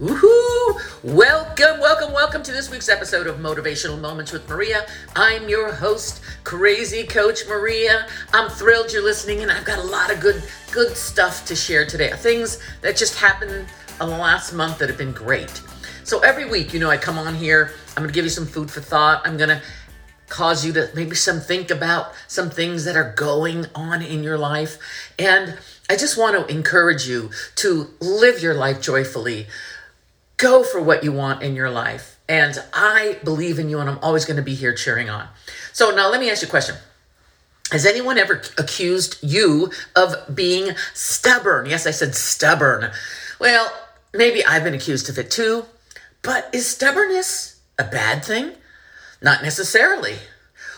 Woohoo! Welcome, welcome, welcome to this week's episode of Motivational Moments with Maria. I'm your host, Crazy Coach Maria. I'm thrilled you're listening, and I've got a lot of good, good stuff to share today. Things that just happened in the last month that have been great. So every week, you know, I come on here. I'm to give you some food for thought. I'm to cause you to maybe some think about some things that are going on in your life, and I just want to encourage you to live your life joyfully Go for what you want in your life. And I believe in you, and I'm always going to be here cheering on. So, now let me ask you a question. Has anyone ever accused you of being stubborn? Yes, I said stubborn. Well, maybe I've been accused of it too. But is stubbornness a bad thing? Not necessarily.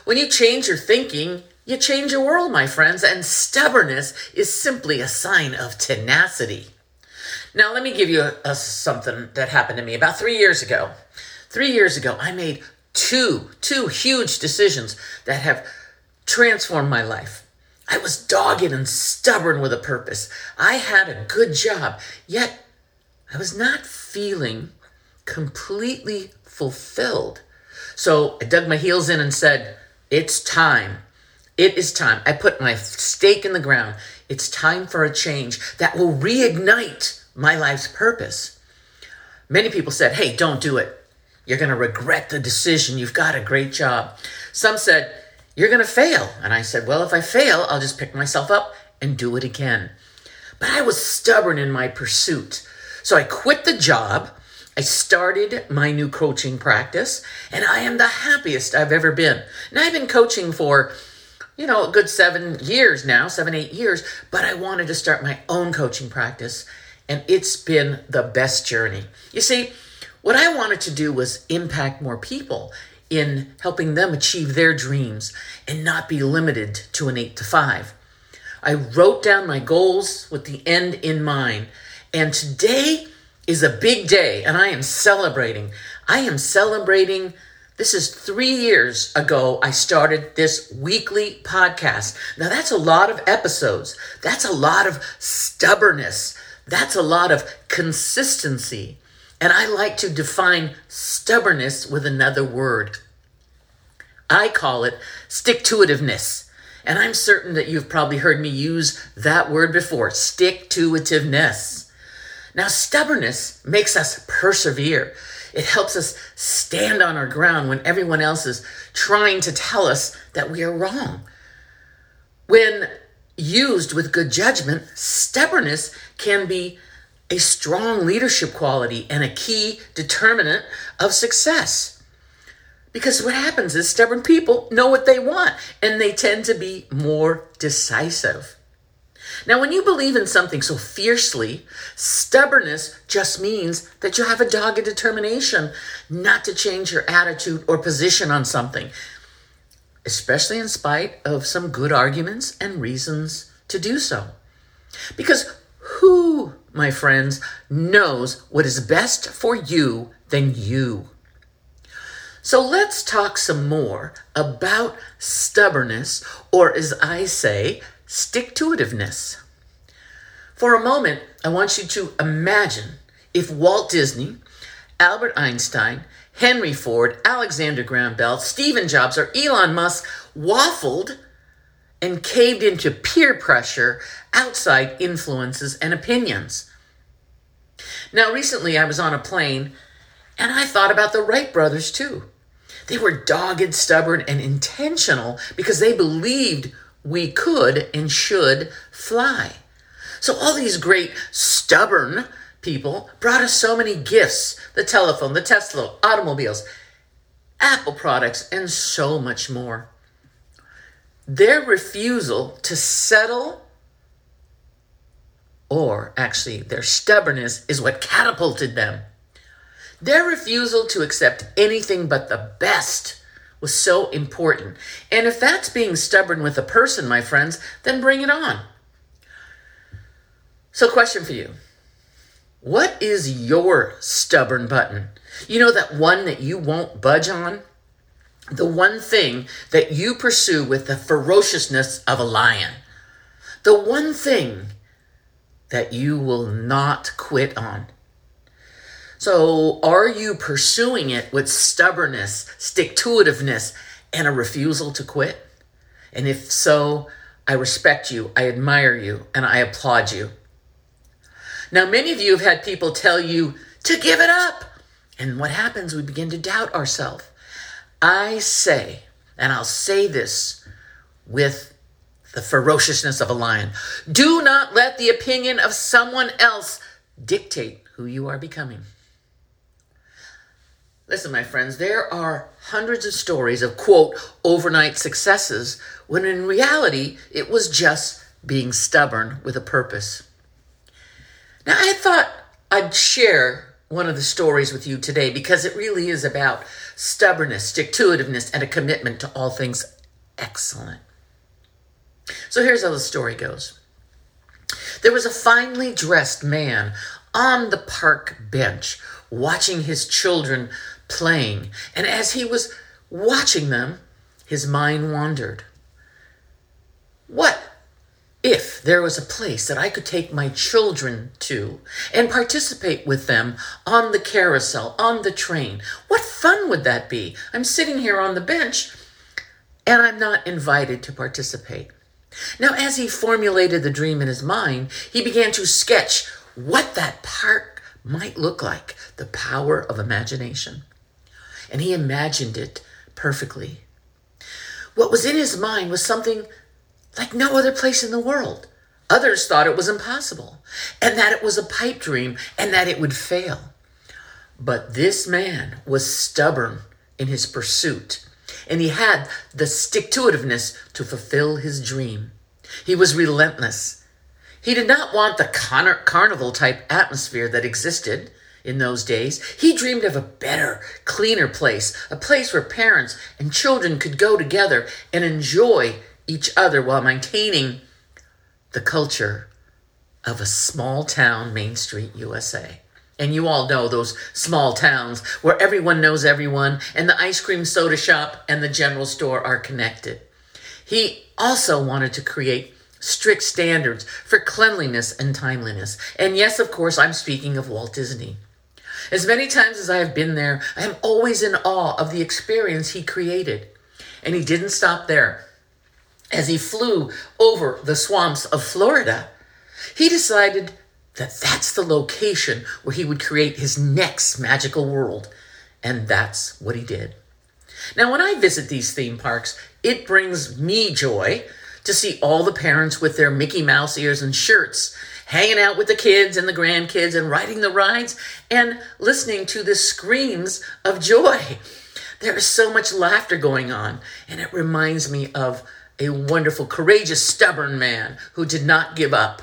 When you change your thinking, you change your world, my friends, and stubbornness is simply a sign of tenacity. Now, let me give you a, a, something that happened to me about three years ago. Three years ago, I made two, two huge decisions that have transformed my life. I was dogged and stubborn with a purpose. I had a good job, yet I was not feeling completely fulfilled. So I dug my heels in and said, It's time. It is time. I put my stake in the ground. It's time for a change that will reignite my life's purpose. Many people said, hey, don't do it. You're going to regret the decision. You've got a great job. Some said, you're going to fail. And I said, well, if I fail, I'll just pick myself up and do it again. But I was stubborn in my pursuit. So I quit the job. I started my new coaching practice, and I am the happiest I've ever been. Now, I've been coaching for, you know, a good seven years now, seven, eight years, but I wanted to start my own coaching practice and it's been the best journey. You see, what I wanted to do was impact more people in helping them achieve their dreams and not be limited to an eight to five. I wrote down my goals with the end in mind, and today is a big day, and I am celebrating. I am celebrating. This is three years ago, I started this weekly podcast. Now, that's a lot of episodes. That's a lot of stubbornness. That's a lot of consistency. And I like to define stubbornness with another word. I call it stick to itiveness. And I'm certain that you've probably heard me use that word before stick to itiveness. Now, stubbornness makes us persevere. It helps us stand on our ground when everyone else is trying to tell us that we are wrong. When used with good judgment, stubbornness can be a strong leadership quality and a key determinant of success. Because what happens is stubborn people know what they want and they tend to be more decisive. Now, when you believe in something so fiercely, stubbornness just means that you have a dogged determination not to change your attitude or position on something especially in spite of some good arguments and reasons to do so. Because my friends, knows what is best for you than you? So let's talk some more about stubbornness, or as I say, stick to itiveness. For a moment, I want you to imagine if Walt Disney, Albert Einstein, Henry Ford, Alexander Graham Bell, Stephen Jobs, or Elon Musk waffled and caved into peer pressure, outside influences, and opinions. Now, recently I was on a plane and I thought about the Wright brothers too. They were dogged, stubborn, and intentional because they believed we could and should fly. So, all these great, stubborn people brought us so many gifts the telephone, the Tesla, automobiles, Apple products, and so much more. Their refusal to settle, or actually their stubbornness, is what catapulted them. Their refusal to accept anything but the best was so important. And if that's being stubborn with a person, my friends, then bring it on. So, question for you what is your stubborn button? You know, that one that you won't budge on? The one thing that you pursue with the ferociousness of a lion. The one thing that you will not quit on. So, are you pursuing it with stubbornness, stick to itiveness, and a refusal to quit? And if so, I respect you, I admire you, and I applaud you. Now, many of you have had people tell you to give it up. And what happens? We begin to doubt ourselves. I say, and I'll say this with the ferociousness of a lion do not let the opinion of someone else dictate who you are becoming. Listen, my friends, there are hundreds of stories of quote overnight successes when in reality it was just being stubborn with a purpose. Now, I thought I'd share one of the stories with you today because it really is about stubbornness, stick to itiveness, and a commitment to all things excellent. So here's how the story goes there was a finely dressed man on the park bench watching his children playing. And as he was watching them, his mind wandered. What there was a place that I could take my children to and participate with them on the carousel, on the train? What fun would that be? I'm sitting here on the bench and I'm not invited to participate. Now, as he formulated the dream in his mind, he began to sketch what that park might look like the power of imagination and he imagined it perfectly. What was in his mind was something like no other place in the world. Others thought it was impossible, and that it was a pipe dream, and that it would fail. But this man was stubborn in his pursuit, and he had the stick to itiveness to fulfill his dream. He was relentless. He did not want the carnival type atmosphere that existed in those days. He dreamed of a better, cleaner place, a place where parents and children could go together and enjoy each other while maintaining the culture of a small town, Main Street, USA. And you all know those small towns where everyone knows everyone, and the ice cream soda shop and the general store are connected. He also wanted to create strict standards for cleanliness and timeliness. And yes, of course, I'm speaking of Walt Disney. As many times as I have been there, I am always in awe of the experience he created. And he didn't stop there. As he flew over the swamps of Florida, he decided that that's the location where he would create his next magical world. And that's what he did. Now, when I visit these theme parks, it brings me joy to see all the parents with their Mickey Mouse ears and shirts hanging out with the kids and the grandkids and riding the rides and listening to the screams of joy. There is so much laughter going on, and it reminds me of a wonderful, courageous, stubborn man who did not give up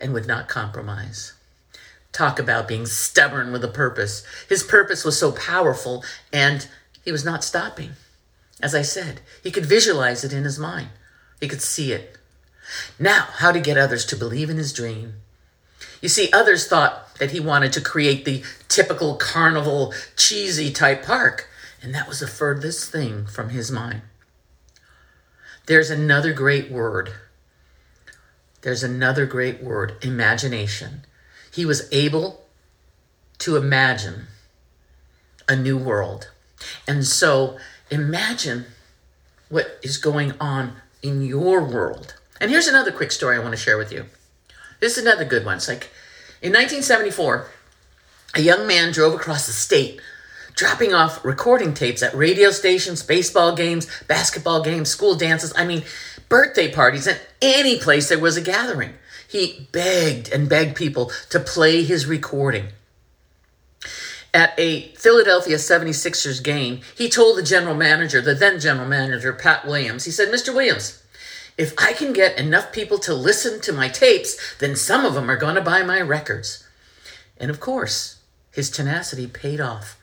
and would not compromise. Talk about being stubborn with a purpose. His purpose was so powerful, and he was not stopping. As I said, he could visualize it in his mind, he could see it. Now, how to get others to believe in his dream. You see, others thought that he wanted to create the typical carnival, cheesy type park, and that was the furthest thing from his mind. There's another great word. There's another great word imagination. He was able to imagine a new world. And so imagine what is going on in your world. And here's another quick story I want to share with you. This is another good one. It's like in 1974, a young man drove across the state dropping off recording tapes at radio stations, baseball games, basketball games, school dances, I mean, birthday parties, and any place there was a gathering. He begged and begged people to play his recording. At a Philadelphia 76ers game, he told the general manager, the then general manager, Pat Williams, he said, Mr. Williams, if I can get enough people to listen to my tapes, then some of them are going to buy my records. And of course, his tenacity paid off.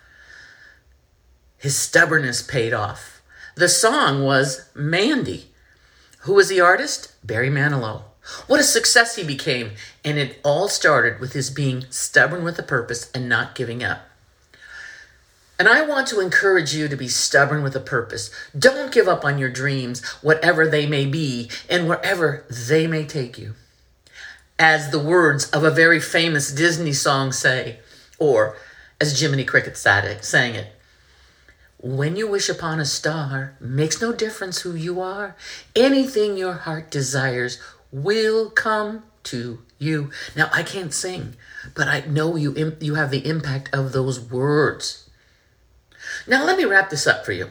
His stubbornness paid off. The song was Mandy. Who was the artist? Barry Manilow. What a success he became, and it all started with his being stubborn with a purpose and not giving up. And I want to encourage you to be stubborn with a purpose. Don't give up on your dreams, whatever they may be, and wherever they may take you. As the words of a very famous Disney song say, or as Jiminy Cricket sang it. When you wish upon a star, makes no difference who you are. Anything your heart desires will come to you. Now I can't sing, but I know you you have the impact of those words. Now let me wrap this up for you.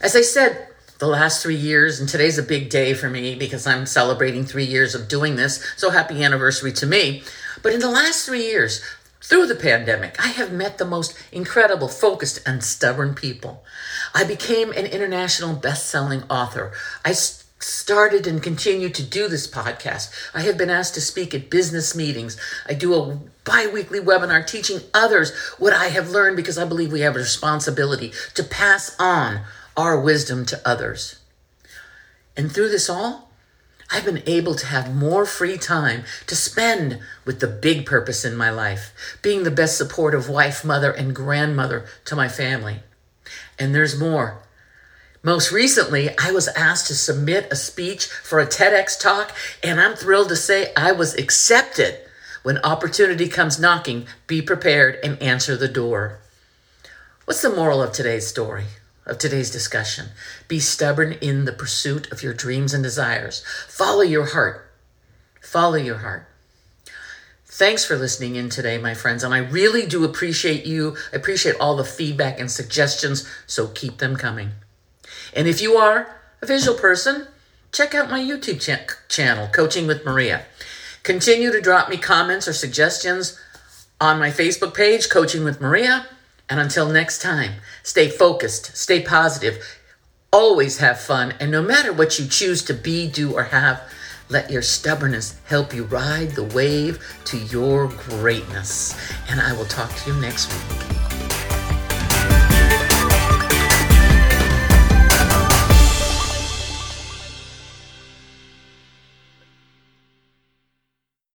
As I said, the last three years, and today's a big day for me because I'm celebrating three years of doing this. So happy anniversary to me. But in the last three years, through the pandemic, I have met the most incredible, focused, and stubborn people. I became an international best selling author. I started and continue to do this podcast. I have been asked to speak at business meetings. I do a bi weekly webinar teaching others what I have learned because I believe we have a responsibility to pass on our wisdom to others. And through this all, I've been able to have more free time to spend with the big purpose in my life, being the best supportive wife, mother, and grandmother to my family. And there's more. Most recently, I was asked to submit a speech for a TEDx talk, and I'm thrilled to say I was accepted. When opportunity comes knocking, be prepared and answer the door. What's the moral of today's story? Of today's discussion. Be stubborn in the pursuit of your dreams and desires. Follow your heart. Follow your heart. Thanks for listening in today, my friends, and I really do appreciate you. I appreciate all the feedback and suggestions, so keep them coming. And if you are a visual person, check out my YouTube ch- channel, Coaching with Maria. Continue to drop me comments or suggestions on my Facebook page, Coaching with Maria and until next time, stay focused, stay positive, always have fun, and no matter what you choose to be, do, or have, let your stubbornness help you ride the wave to your greatness. And I will talk to you next week.